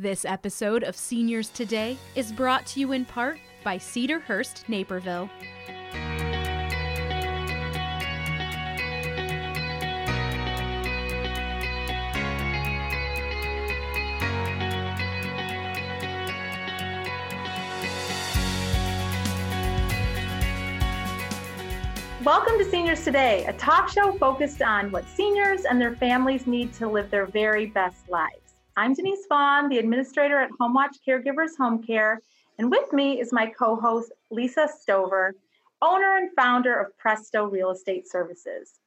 This episode of Seniors Today is brought to you in part by Cedarhurst Naperville. Welcome to Seniors Today, a talk show focused on what seniors and their families need to live their very best lives. I'm Denise Vaughn, the administrator at HomeWatch Caregivers Home Care, and with me is my co host, Lisa Stover, owner and founder of Presto Real Estate Services.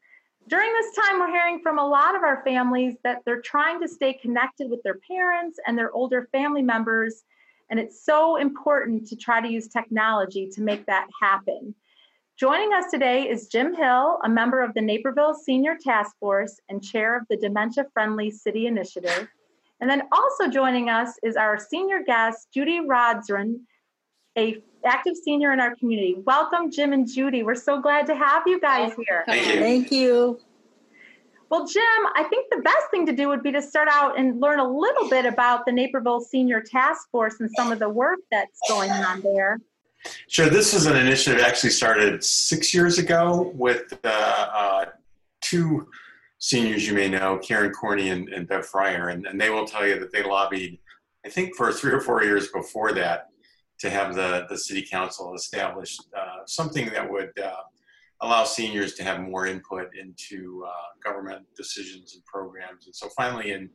During this time, we're hearing from a lot of our families that they're trying to stay connected with their parents and their older family members, and it's so important to try to use technology to make that happen. Joining us today is Jim Hill, a member of the Naperville Senior Task Force and chair of the Dementia Friendly City Initiative. And then also joining us is our senior guest, Judy Rodzrin, a active senior in our community. Welcome, Jim and Judy. We're so glad to have you guys here. Thank you. Thank you. Well, Jim, I think the best thing to do would be to start out and learn a little bit about the Naperville Senior Task Force and some of the work that's going on there. Sure. This is an initiative actually started six years ago with uh, uh, two seniors you may know, Karen Corney and, and Bev Fryer, and, and, they will tell you that they lobbied, I think, for three or four years before that to have the, the city council establish uh, something that would uh, allow seniors to have more input into uh, government decisions and programs. And so finally in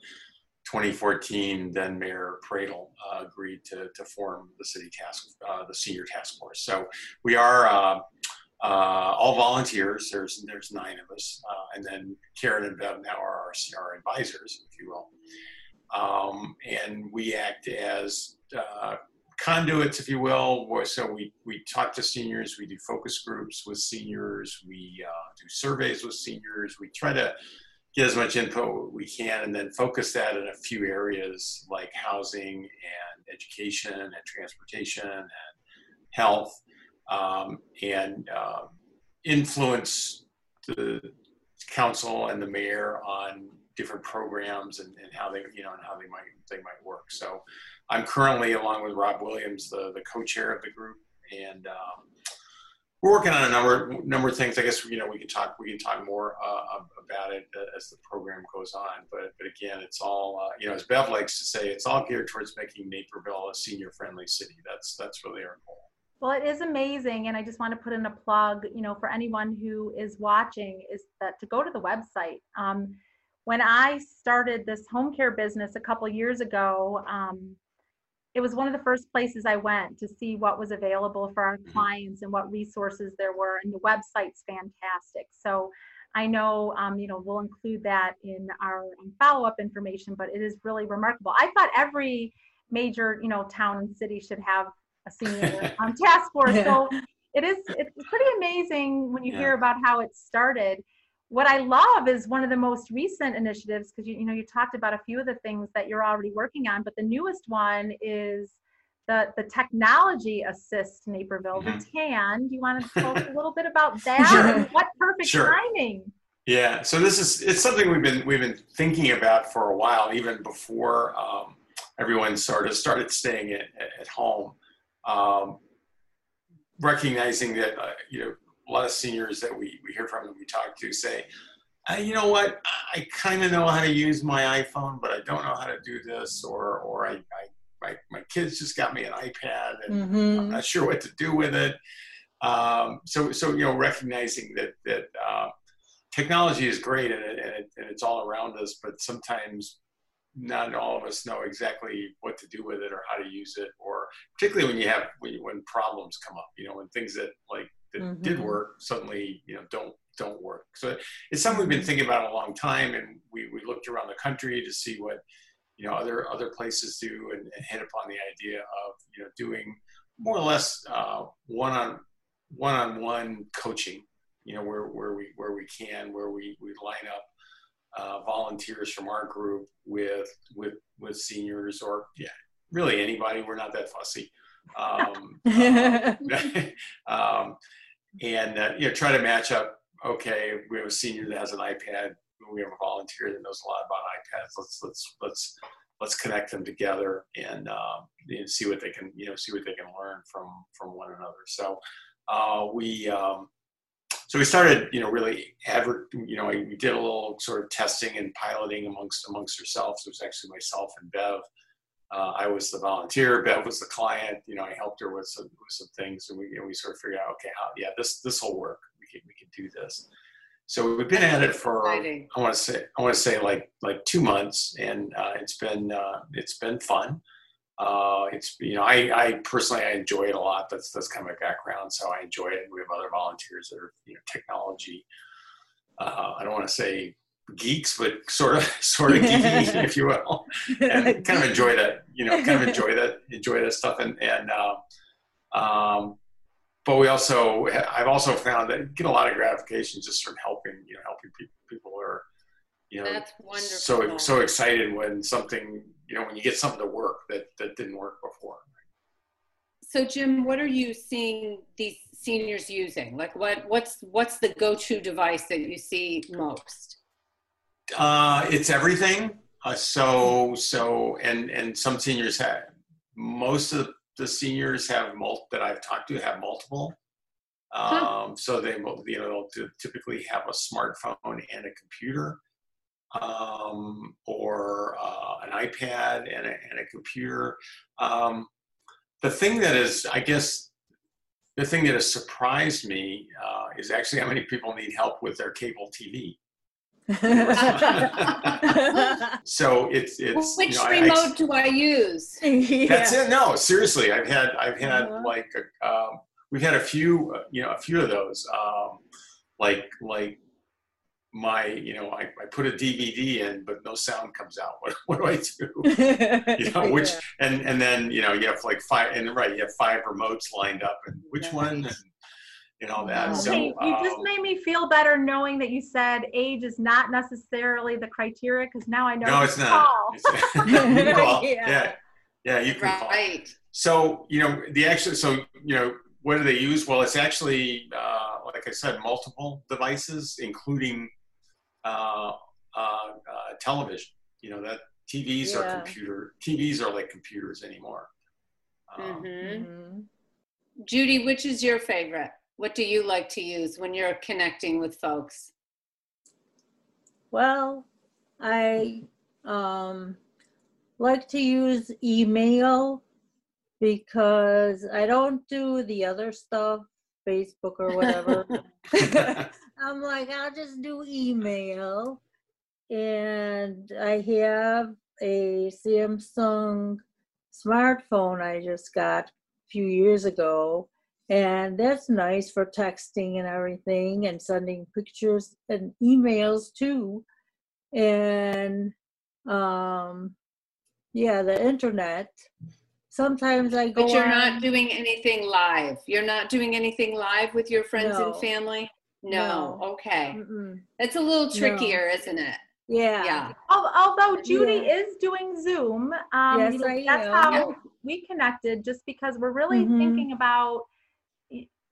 2014, then Mayor Pradel uh, agreed to, to form the city task, uh, the senior task force. So we are uh, all volunteers. There's there's nine of us, uh, and then Karen and Bev now are our, CR advisors, if you will. Um, and we act as uh, conduits, if you will. So we we talk to seniors. We do focus groups with seniors. We uh, do surveys with seniors. We try to get as much input we can, and then focus that in a few areas like housing and education and transportation and health um, and uh, influence the council and the mayor on different programs and, and, how they you know and how they might they might work. So I'm currently along with Rob Williams the the co-chair of the group and um, we're working on a number number of things. I guess you know we can talk we can talk more uh, about it as the program goes on. But but again, it's all uh, you know as Bev likes to say, it's all geared towards making Naperville a senior friendly city. That's that's really our goal. Well, it is amazing. And I just want to put in a plug, you know, for anyone who is watching is that to go to the website. Um, when I started this home care business a couple years ago, um, it was one of the first places I went to see what was available for our mm-hmm. clients and what resources there were. And the website's fantastic. So I know, um, you know, we'll include that in our um, follow-up information, but it is really remarkable. I thought every major, you know, town and city should have a senior um, task force. Yeah. So it is it's pretty amazing when you yeah. hear about how it started. What I love is one of the most recent initiatives because you, you know you talked about a few of the things that you're already working on, but the newest one is the the technology assist Naperville, mm-hmm. the TAN. Do you want to talk a little bit about that? Sure. What perfect sure. timing. Yeah, so this is it's something we've been we've been thinking about for a while, even before um, everyone sort of started staying at, at home um, recognizing that uh, you know a lot of seniors that we, we hear from and we talk to say uh, you know what i kind of know how to use my iphone but i don't know how to do this or or i, I my, my kids just got me an ipad and mm-hmm. i'm not sure what to do with it um, so so you know recognizing that that uh, technology is great and, it, and, it, and it's all around us but sometimes not all of us know exactly what to do with it or how to use it, or particularly when you have when, you, when problems come up, you know, when things that like that mm-hmm. did work suddenly you know don't don't work. So it's something we've been thinking about a long time, and we we looked around the country to see what you know other other places do, and, and hit upon the idea of you know doing more or less uh, one on one on one coaching. You know where where we where we can, where we we line up uh, volunteers from our group with with with seniors or yeah really anybody. We're not that fussy. Um, um, um, and uh, you know try to match up. Okay we have a senior that has an ipad. We have a volunteer that knows a lot about ipads. Let's let's let's let's connect them together and uh, you know, see what they can you know see what they can learn from from one another. So uh, we um, so we started you know really ever, you know we did a little sort of testing and piloting amongst amongst ourselves. It was actually myself and Bev. Uh, I was the volunteer. Bev was the client. You know, I helped her with some with some things, and we you know, we sort of figured out, okay, how yeah, this this will work. We can we can do this. So we've been at it for. I want to say I want to say like like two months, and uh, it's been uh, it's been fun. Uh, it's you know I, I personally I enjoy it a lot. That's that's kind of my background, so I enjoy it. We have other volunteers that are you know technology. Uh, I don't want to say geeks, but sort of sort of geeky, if you will, and kind of enjoy that. You know, kind of enjoy that enjoy that stuff, and and uh, um, but we also I've also found that get a lot of gratification just from helping you know helping people people are you know That's wonderful. so so excited when something you know when you get something to work that that didn't work before. So Jim, what are you seeing these seniors using? Like what what's what's the go-to device that you see most? Uh, it's everything. Uh, so so and and some seniors have most of the seniors have mul- that I've talked to have multiple. Um, So they will you know they'll typically have a smartphone and a computer, um, or uh, an iPad and a, and a computer. Um, the thing that is, I guess, the thing that has surprised me uh, is actually how many people need help with their cable TV. So it's it's Which you know, I- I- remote do I use? that's it. No, seriously, I've had I've had Uh-huh. like a, um, we've had a few uh, you know a few of those um, like like my you know I, I put a DVD in but no sound comes out. What, what do I do? You know which and and then you know you have like five and right you have five remotes lined up and which one and you know that. So Okay, you just um, made me feel better knowing that you said age is not necessarily the criteria because now I know. no, it's not. call. It's, you call. Yeah. yeah, yeah, you can call. Right. So you know the actual so you know what do they use? Well, it's actually uh, like I said, multiple devices, including uh, uh, uh, television. You know that TVs are computer TVs are like computers anymore. Um, Mhm. Mhm. Judy, which is your favorite? What do you like to use when you're connecting with folks? Well, I um, like to use email because I don't do the other stuff, Facebook or whatever. I'm like, I'll just do email. And I have a Samsung smartphone I just got a few years ago. And that's nice for texting and everything and sending pictures and emails too. And um yeah, the internet. Sometimes I go But you're on- not doing anything live. You're not doing anything live with your friends No. and family? No. No. Okay. Mm-mm. That's a little No. trickier, isn't it? Yeah. Yeah. Although Judy Yeah. is doing Zoom, um, Yes, you know, I that's am. how Yeah. we connected. Just because we're really Mhm. thinking about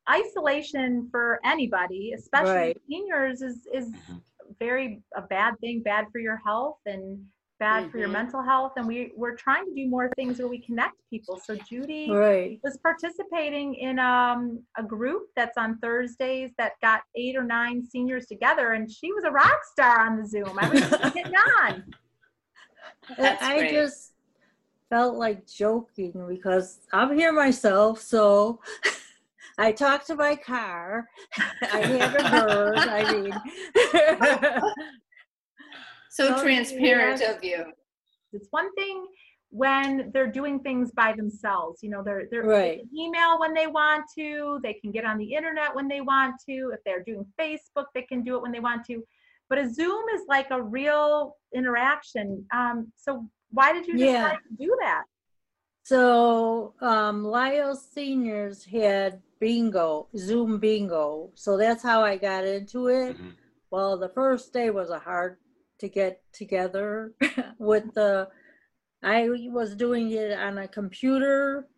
isolation for anybody, especially Right. seniors, is is Mhm. very a bad thing, bad for your health and bad for your Mhm. mental health. And we we're trying to do more things where we connect people. So Judy Right. was participating in um, a group that's on Thursdays that got eight or nine seniors together, and she was a rock star on the Zoom. I was getting on. That's I great. just felt like joking because I'm here myself, so I talked to my car. I haven't heard. I mean, So transparent yes. of you. It's one thing when they're doing things by themselves. You know, they're they're Right. they can email when they want to. They can get on the internet when they want to. If they're doing Facebook, they can do it when they want to. But a Zoom is like a real interaction. Um, so why did you Yeah. decide to do that? so um, Lisle seniors had bingo, Zoom bingo. So that's how I got into it. Mhm. Well, the first day was a hard to get together with the. I was doing it on a computer.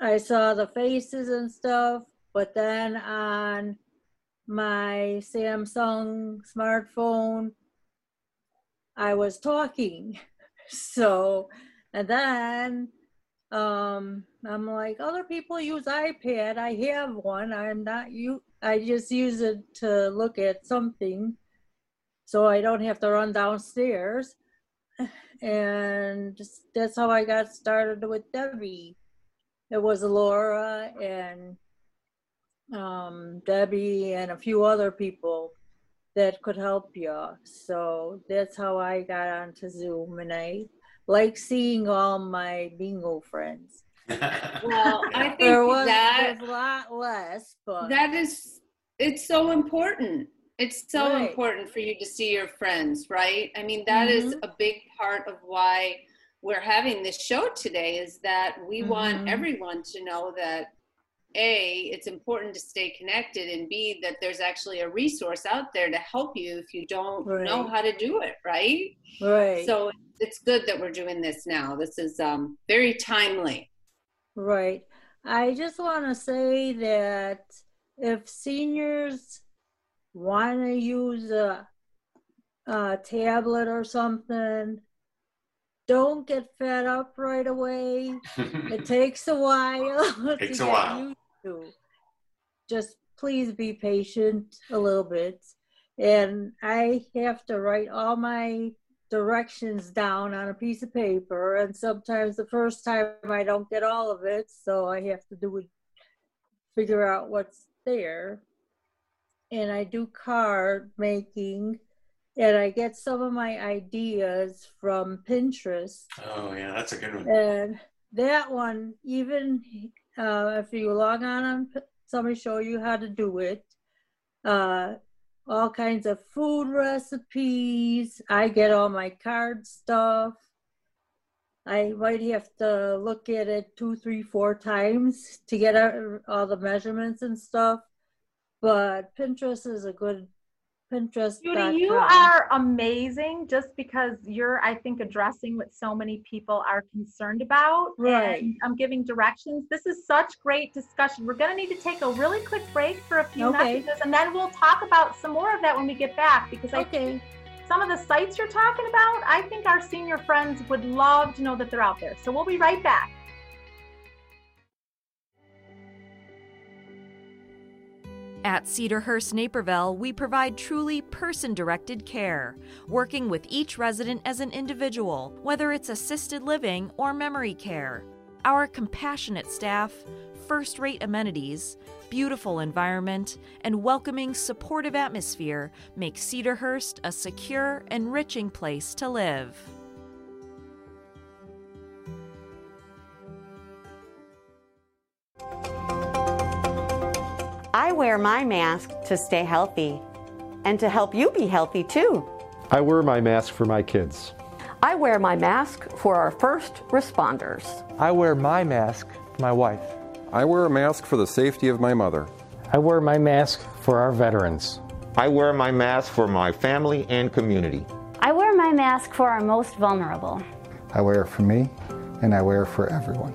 I saw the faces and stuff, but then on my Samsung smartphone, I was talking. So, and then um, I'm like, other people use iPad. I have one. I'm not you. I just use it to look at something, so I don't have to run downstairs. And just, that's how I got started with Debbie. It was Laura and um, Debbie and a few other people that could help you. So that's how I got onto Zoom, and I like seeing all my bingo friends. Well, I think There was that there's a lot less, but that is it's so important. It's so Right. important for you to see your friends, right? I mean, that is Mm-hmm. a big part of why we're having this show today is that we want Mhm. everyone to know that a it's important to stay connected and b that there's actually a resource out there to help you if you don't know how to do it right right, so it's good that we're doing this now this is um very timely right. I just want to say that if seniors want to use a, a tablet or something, don't get fed up right away. It takes a while. Takes a while. to. Just please be patient a little bit. And I have to write all my directions down on a piece of paper. And sometimes the first time I don't get all of it. So I have to do it, figure out what's there. And I do card making. And I get some of my ideas from Pinterest. oh yeah, that's a good one. And that one, even uh, if you log on and somebody show you how to do it, uh, all kinds of food recipes. I get all my card stuff. I might have to look at it two, three, four times to get all the measurements and stuff. But Pinterest is a good Pinterest. Judy, you are amazing just because you're, I think, addressing what so many people are concerned about. Right. And I'm giving directions. This is such great discussion. We're going to need to take a really quick break for a few Okay. messages and then we'll talk about some more of that when we get back because I okay. some of the sites you're talking about, I think our senior friends would love to know that they're out there. So we'll be right back. At Cedarhurst Naperville, we provide truly person directed care, working with each resident as an individual, whether it's assisted living or memory care. Our compassionate staff, first rate amenities, beautiful environment, and welcoming, supportive atmosphere make Cedarhurst a secure, enriching place to live. Wear my mask to stay healthy and to help you be healthy too. I wear my mask for my kids. I wear my mask for our first responders. I wear my mask for my wife. I wear a mask for the safety of my mother. I wear my mask for our veterans. I wear my mask for my family and community. I wear my mask for our most vulnerable. I wear it for me, and I wear it for everyone.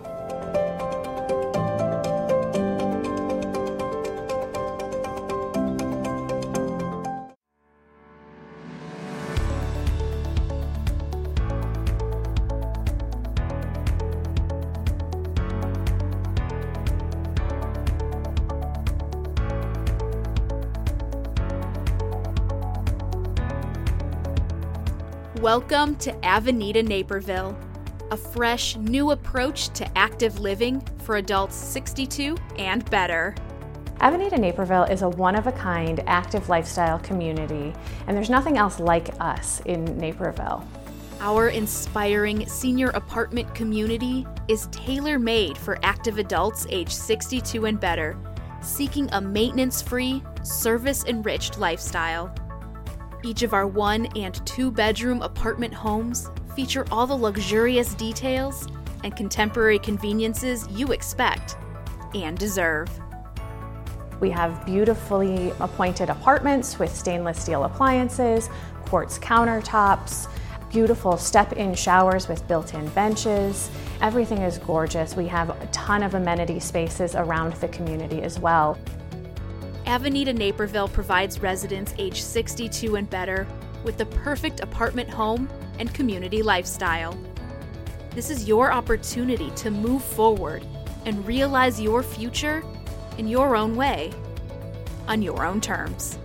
Welcome to Avenida Naperville, a fresh, new approach to active living for adults 62 and better. Avenida Naperville is a one of a kind active lifestyle community, and there's nothing else like us in Naperville. Our inspiring senior apartment community is tailor made for active adults age 62 and better, seeking a maintenance free, service enriched lifestyle. Each of our one and two bedroom apartment homes feature all the luxurious details and contemporary conveniences you expect and deserve. We have beautifully appointed apartments with stainless steel appliances, quartz countertops, beautiful step in showers with built in benches. Everything is gorgeous. We have a ton of amenity spaces around the community as well. Avenida Naperville provides residents age 62 and better with the perfect apartment home and community lifestyle. This is your opportunity to move forward and realize your future in your own way, on your own terms.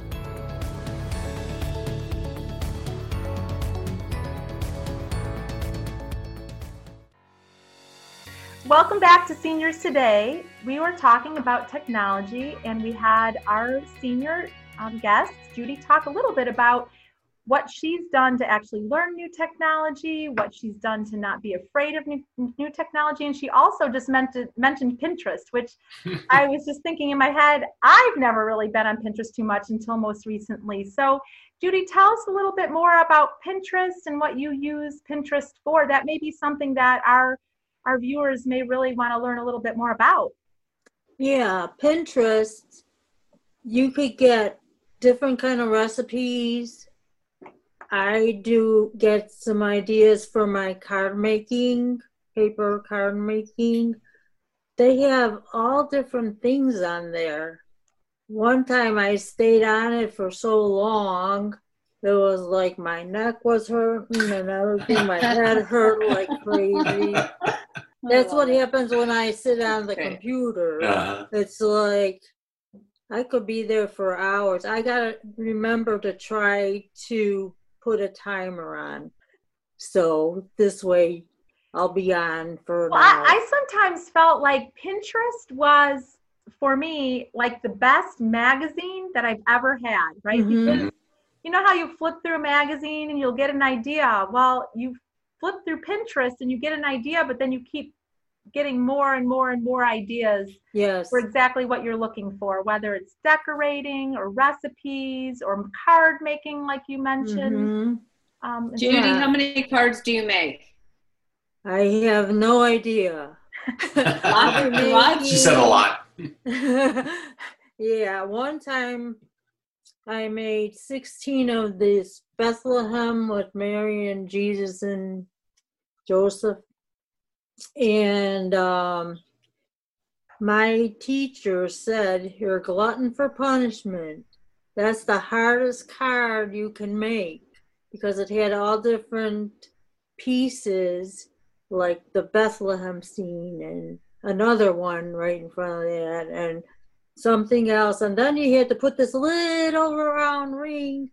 Welcome back to Seniors Today. We were talking about technology and we had our senior um, guest, Judy, talk a little bit about what she's done to actually learn new technology, what she's done to not be afraid of new, new technology. And she also just mentioned Pinterest, which I was just thinking in my head, I've never really been on Pinterest too much until most recently. So, Judy, tell us a little bit more about Pinterest and what you use Pinterest for. That may be something that our our viewers may really want to learn a little bit more about. Yeah, Pinterest, you could get different kind of recipes. I do get some ideas for my card making, paper card making. They have all different things on there. One time I stayed on it for so long, it was like my neck was hurting and everything. My head hurt like crazy. That's what happens when I sit on the Okay. computer. Uh-huh. It's like I could be there for hours. I gotta remember to try to put a timer on. So this way I'll be on for an Well. I, I sometimes felt like Pinterest was for me like the best magazine that I've ever had, right? Mhm. Because you know how you flip through a magazine and you'll get an idea. Well, you flip through Pinterest and you get an idea, but then you keep getting more and more and more ideas yes. for exactly what you're looking for, whether it's decorating or recipes or card making, like you mentioned. Mhm. Um, Judy, so- how many cards do you make? I have no idea. I've? She said a lot. yeah, one time I made 16 of this Bethlehem with Mary and Jesus and Joseph. And um, my teacher said, You're a glutton for punishment. That's the hardest card you can make because it had all different pieces, like the Bethlehem scene and another one right in front of that, and something else. And then you had to put this little round ring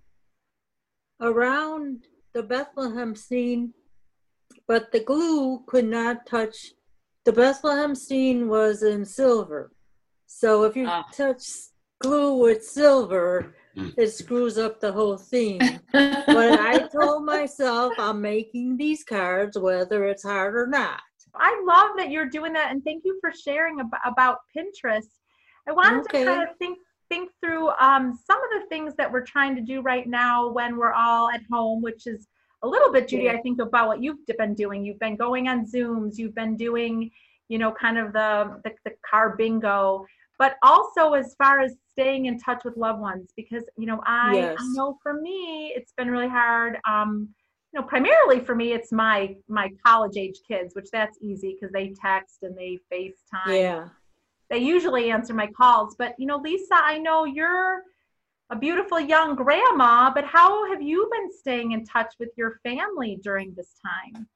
around the Bethlehem scene, but the glue could not touch. The Bethlehem scene was in silver. So if you touch glue with silver, it screws up the whole thing. but I told myself I'm making these cards whether it's hard or not. I love that you're doing that, and thank you for sharing ab- about Pinterest. I wanted Okay. to kind of think think through um, some of the things that we're trying to do right now when we're all at home, which is a little bit, Judy. I think about what you've been doing. You've been going on Zooms. You've been doing, you know, kind of the the, the car bingo, but also as far as staying in touch with loved ones, because you know, I, Yes. I know for me it's been really hard. Um, you know, primarily for me, it's my my college age kids, which that's easy because they text and they FaceTime. Yeah. They usually answer my calls. But you know, Lisa, I know you're a beautiful young grandma, but how have you been staying in touch with your family during this time?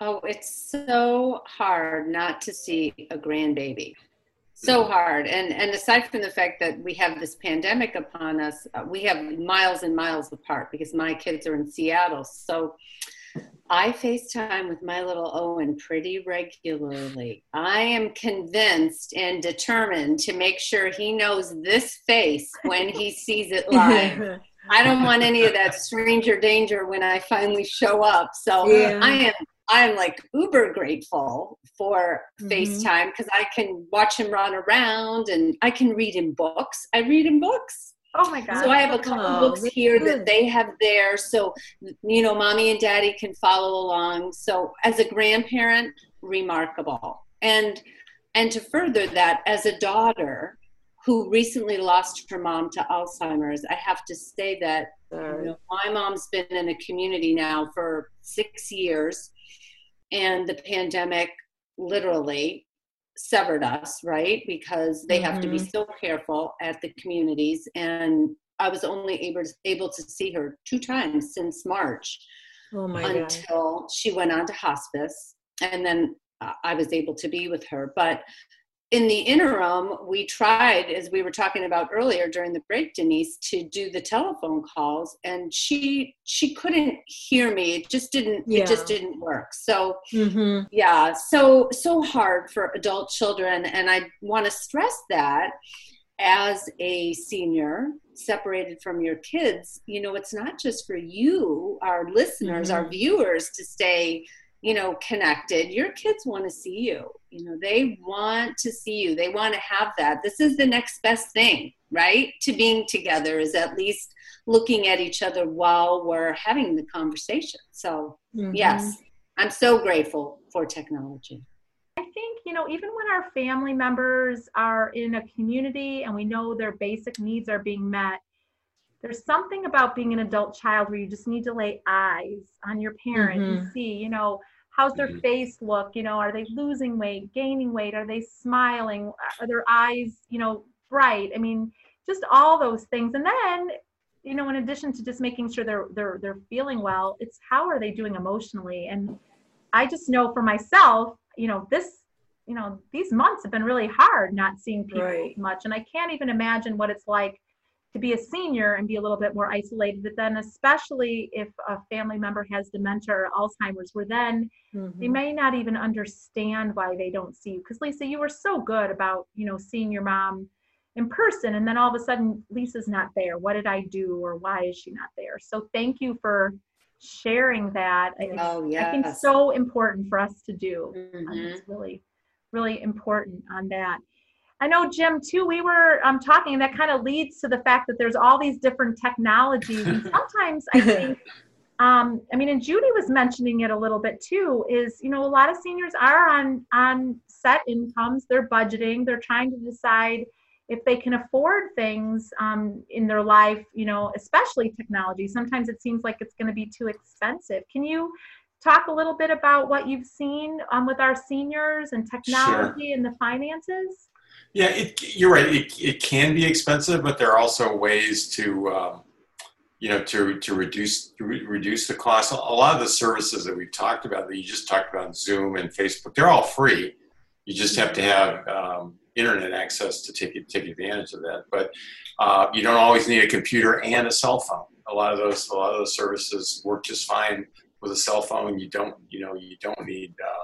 Oh, it's so hard not to see a grandbaby. So hard. And and aside from the fact that we have this pandemic upon us, uh, we have miles and miles apart because my kids are in Seattle. So I FaceTime with my little Owen pretty regularly. I am convinced and determined to make sure he knows this face when he sees it live. I don't want any of that stranger danger when I finally show up. So Yeah. I am I am like uber grateful for Mhm. FaceTime because I can watch him run around and I can read him books. I read him books. Oh my God. So I have a couple Oh, books here good. that they have there, so you know, mommy and daddy can follow along. So as a grandparent, remarkable, and and to further that, as a daughter who recently lost her mom to Alzheimer's, I have to say that you know, my mom's been in a community now for six years, and the pandemic literally severed us, right? Because they have to be Mhm. so careful at the communities. And I was only able to, able to see her two times since March. oh until God. she went on to hospice. And then uh, I was able to be with her. But in the interim, we tried, as we were talking about earlier during the break, Denise, to do the telephone calls, and she she couldn't hear me. It just didn't. Yeah. It just didn't work. So Mhm. yeah, so so hard for adult children, and I want to stress that as a senior separated from your kids you know it's not just for you our listeners our Mhm. viewers to stay you know connected your kids want to see you you know they want to see you they want to have that this is the next best thing right to being together is at least looking at each other while we're having the conversation so Mhm. yes i'm so grateful for technology I think, you know, even when our family members are in a community and we know their basic needs are being met, there's something about being an adult child where you just need to lay eyes on your parent and Mhm. see, you know, how's their mm-hmm. face look? You know, are they losing weight, gaining weight? Are they smiling? Are their eyes, you know, bright? I mean, just all those things. And then, you know, in addition to just making sure they're they're they're feeling well, it's how are they doing emotionally? And I just know for myself, you know, this, you know, these months have been really hard not seeing people Right. much. And I can't even imagine what it's like to be a senior and be a little bit more isolated. But then, especially if a family member has dementia or Alzheimer's, where then they Mhm. may not even understand why they don't see you. Because Lisa, you were so good about, you know, seeing your mom in person, and then all of a sudden Lisa's not there. What did I do, or why is she not there? So thank you for sharing that. Oh, I think so important for us to do. Um, Mhm. It's really, really important on that. I know, Jim, too, we were um, talking, and that kind of leads to the fact that there's all these different technologies. And sometimes I think, um, I mean, and Judy was mentioning it a little bit too, is, you know, a lot of seniors are on, on set incomes, they're budgeting, they're trying to decide if they can afford things um, in their life, you know, especially technology. Sometimes it seems like it's going to be too expensive. Can you talk a little bit about what you've seen um, with our seniors and technology and the finances? Yeah, it, you're right. It, it can be expensive, but there are also ways to, um, you know, to to reduce to re- reduce the cost. A lot of the services that we've talked about, that you just talked about, Zoom and Facebook, they're all free. You just have to have um, internet access to take take advantage of that. But uh, you don't always need a computer and a cell phone. A lot of those a lot of those services work just fine with a cell phone. You don't you know you don't need um,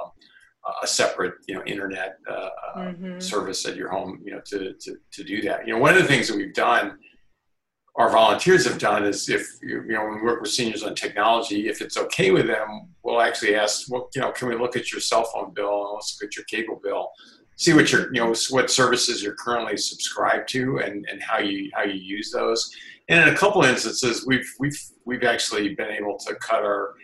a separate you know internet uh, Mhm. service at your home you know to, to to do that. You know one of the things that we've done. Our volunteers have done is if you you know when we work with seniors on technology, if it's okay with them, we'll actually ask, well, you know, can we look at your cell phone bill and let's look at your cable bill, see what your you know what services you're currently subscribed to and, and how you how you use those. And in a couple instances, we've we've we've actually been able to cut our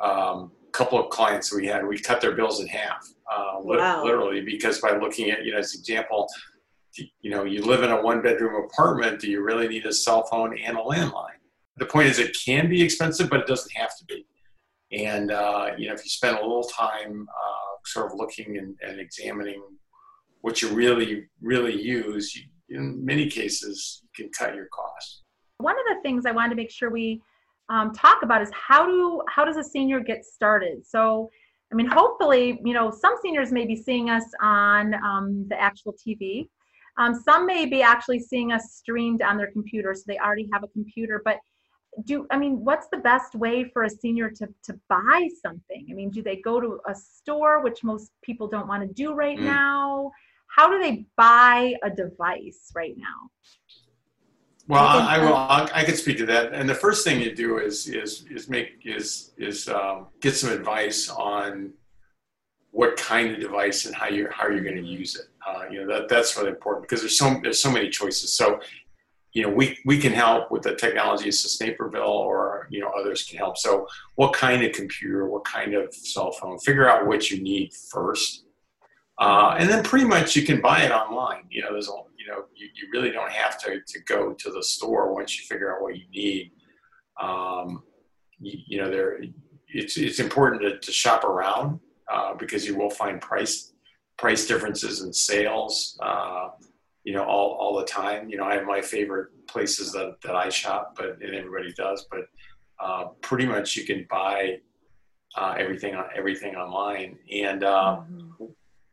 um, couple of clients we had, we cut their bills in half, uh, lit- Wow. literally, because by looking at, you know, as an example, you know, you live in a one bedroom apartment, do you really need a cell phone and a landline? The point is, it can be expensive, but it doesn't have to be. And, uh, you know, if you spend a little time uh, sort of looking and, and examining what you really, really use, you, in many cases, you can cut your costs. One of the things I wanted to make sure we um, talk about is how do how does a senior get started? So, I mean, hopefully, you know, some seniors may be seeing us on um, the actual TV. Um, some may be actually seeing us streamed on their computer, so they already have a computer. But do I mean, what's the best way for a senior to to buy something? I mean, do they go to a store, which most people don't want to do right Mm. now? How do they buy a device right now? Well, I I, will. I, I can speak to that. And the first thing you do is is is make is is um, get some advice on what kind of device and how you how you're going to use it. Uh, you know that that's really important because there's so there's so many choices. So you know we we can help with the technology assist Naperville or you know others can help. So what kind of computer, what kind of cell phone? Figure out what you need first. Uh, and then pretty much you can buy it online. You know, there's a, you know you, you really don't have to, to go to the store once you figure out what you need. Um, you, you know, there it's it's important to, to shop around uh, because you will find price price differences in sales. Uh, you know, all, all the time. You know, I have my favorite places that, that I shop, but and everybody does. But uh, pretty much you can buy uh, everything on everything online. And uh, mm-hmm.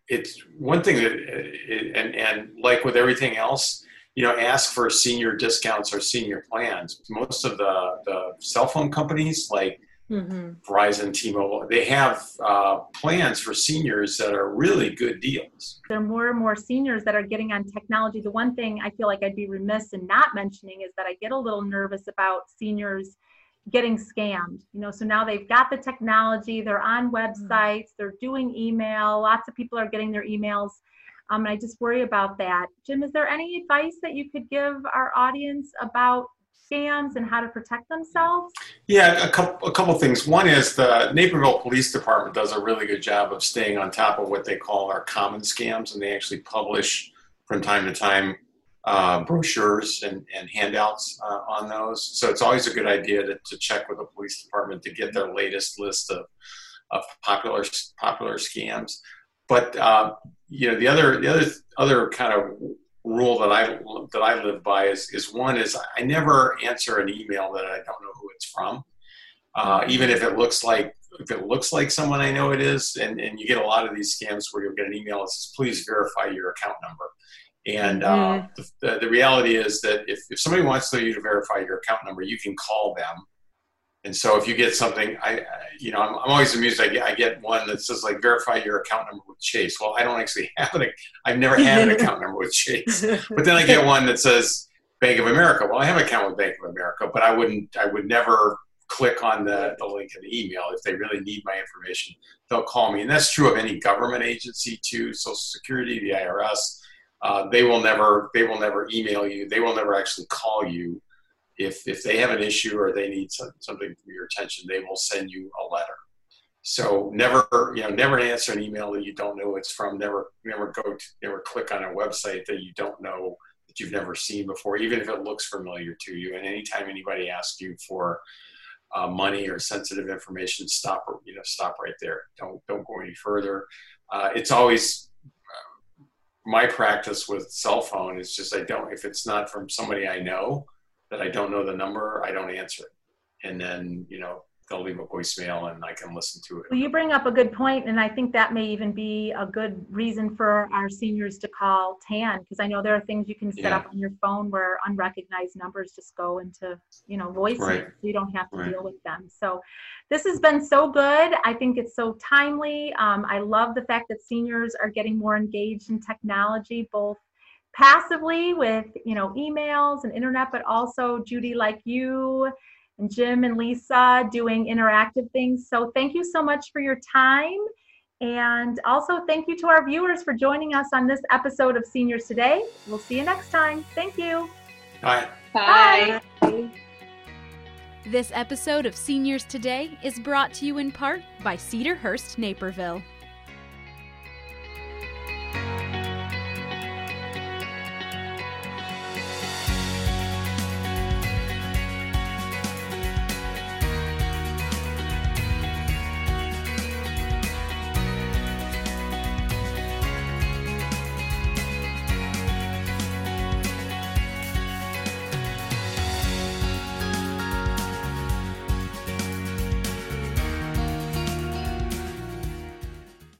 It's one thing that, it, and and like with everything else, you know, ask for senior discounts or senior plans. Most of the the cell phone companies like mm-hmm. Verizon, T-Mobile, they have uh, plans for seniors that are really good deals. There are more and more seniors that are getting on technology. The one thing I feel like I'd be remiss in not mentioning is that I get a little nervous about seniors getting scammed you know so now they've got the technology they're on mm-hmm. websites they're doing email lots of people are getting their emails um, and i just worry about that jim is there any advice that you could give our audience about scams and how to protect themselves? Yeah, a couple a couple things. One is the Naperville Police Department does a really good job of staying on top of what they call our common scams, and they actually publish from time to time uh, brochures and, and handouts uh, on those. So it's always a good idea to, to check with the police department to get their latest list of, of popular popular scams. But uh, you know the other the other other kind of rule that I that I live by is is one is I never answer an email that I don't know who it's from, uh, even if it looks like if it looks like someone I know it is, and, and you get a lot of these scams where you'll get an email that says please verify your account number, and uh, mm-hmm. the, the reality is that if, if somebody wants you to verify your account number, you can call them and so if you get something, I, you know, I'm, I'm always amused. I get, I get one that says like verify your account number with Chase. Well, I don't actually have it. I've never had an account number with Chase. But then I get one that says Bank of America. Well, I have an account with Bank of America, but I wouldn't, I would never click on the, the link in the email. If they really need my information, they'll call me. And that's true of any government agency too, Social Security, the IRS. Uh, they will never, they will never email you. They will never actually call you if if they have an issue or they need some, something from your attention, they will send you a letter. So never, you know, never answer an email that you don't know it's from. Never, never go to, never click on a website that you don't know that you've never seen before, even if it looks familiar to you. And anytime anybody asks you for uh, money or sensitive information, stop, you know, stop right there. Don't don't go any further. Uh, it's always my practice with cell phone is just I don't if it's not from somebody I know that I don't know the number, I don't answer it. And then, you know, they'll leave a voicemail and I can listen to it. Well, you bring up a good point, and I think that may even be a good reason for our seniors to call TAN because I know there are things you can set yeah. up on your phone where unrecognized numbers just go into, you know, voicemail, right. so you don't have to right. deal with them. So, this has been so good. I think it's so timely. Um, I love the fact that seniors are getting more engaged in technology, both passively with you know emails and internet but also judy like you and jim and lisa doing interactive things. So thank you so much for your time. And also thank you to our viewers for joining us on this episode of seniors today. We'll see you next time. Thank you. Bye. Bye, bye. this episode of seniors today is brought to you in part by cedarhurst naperville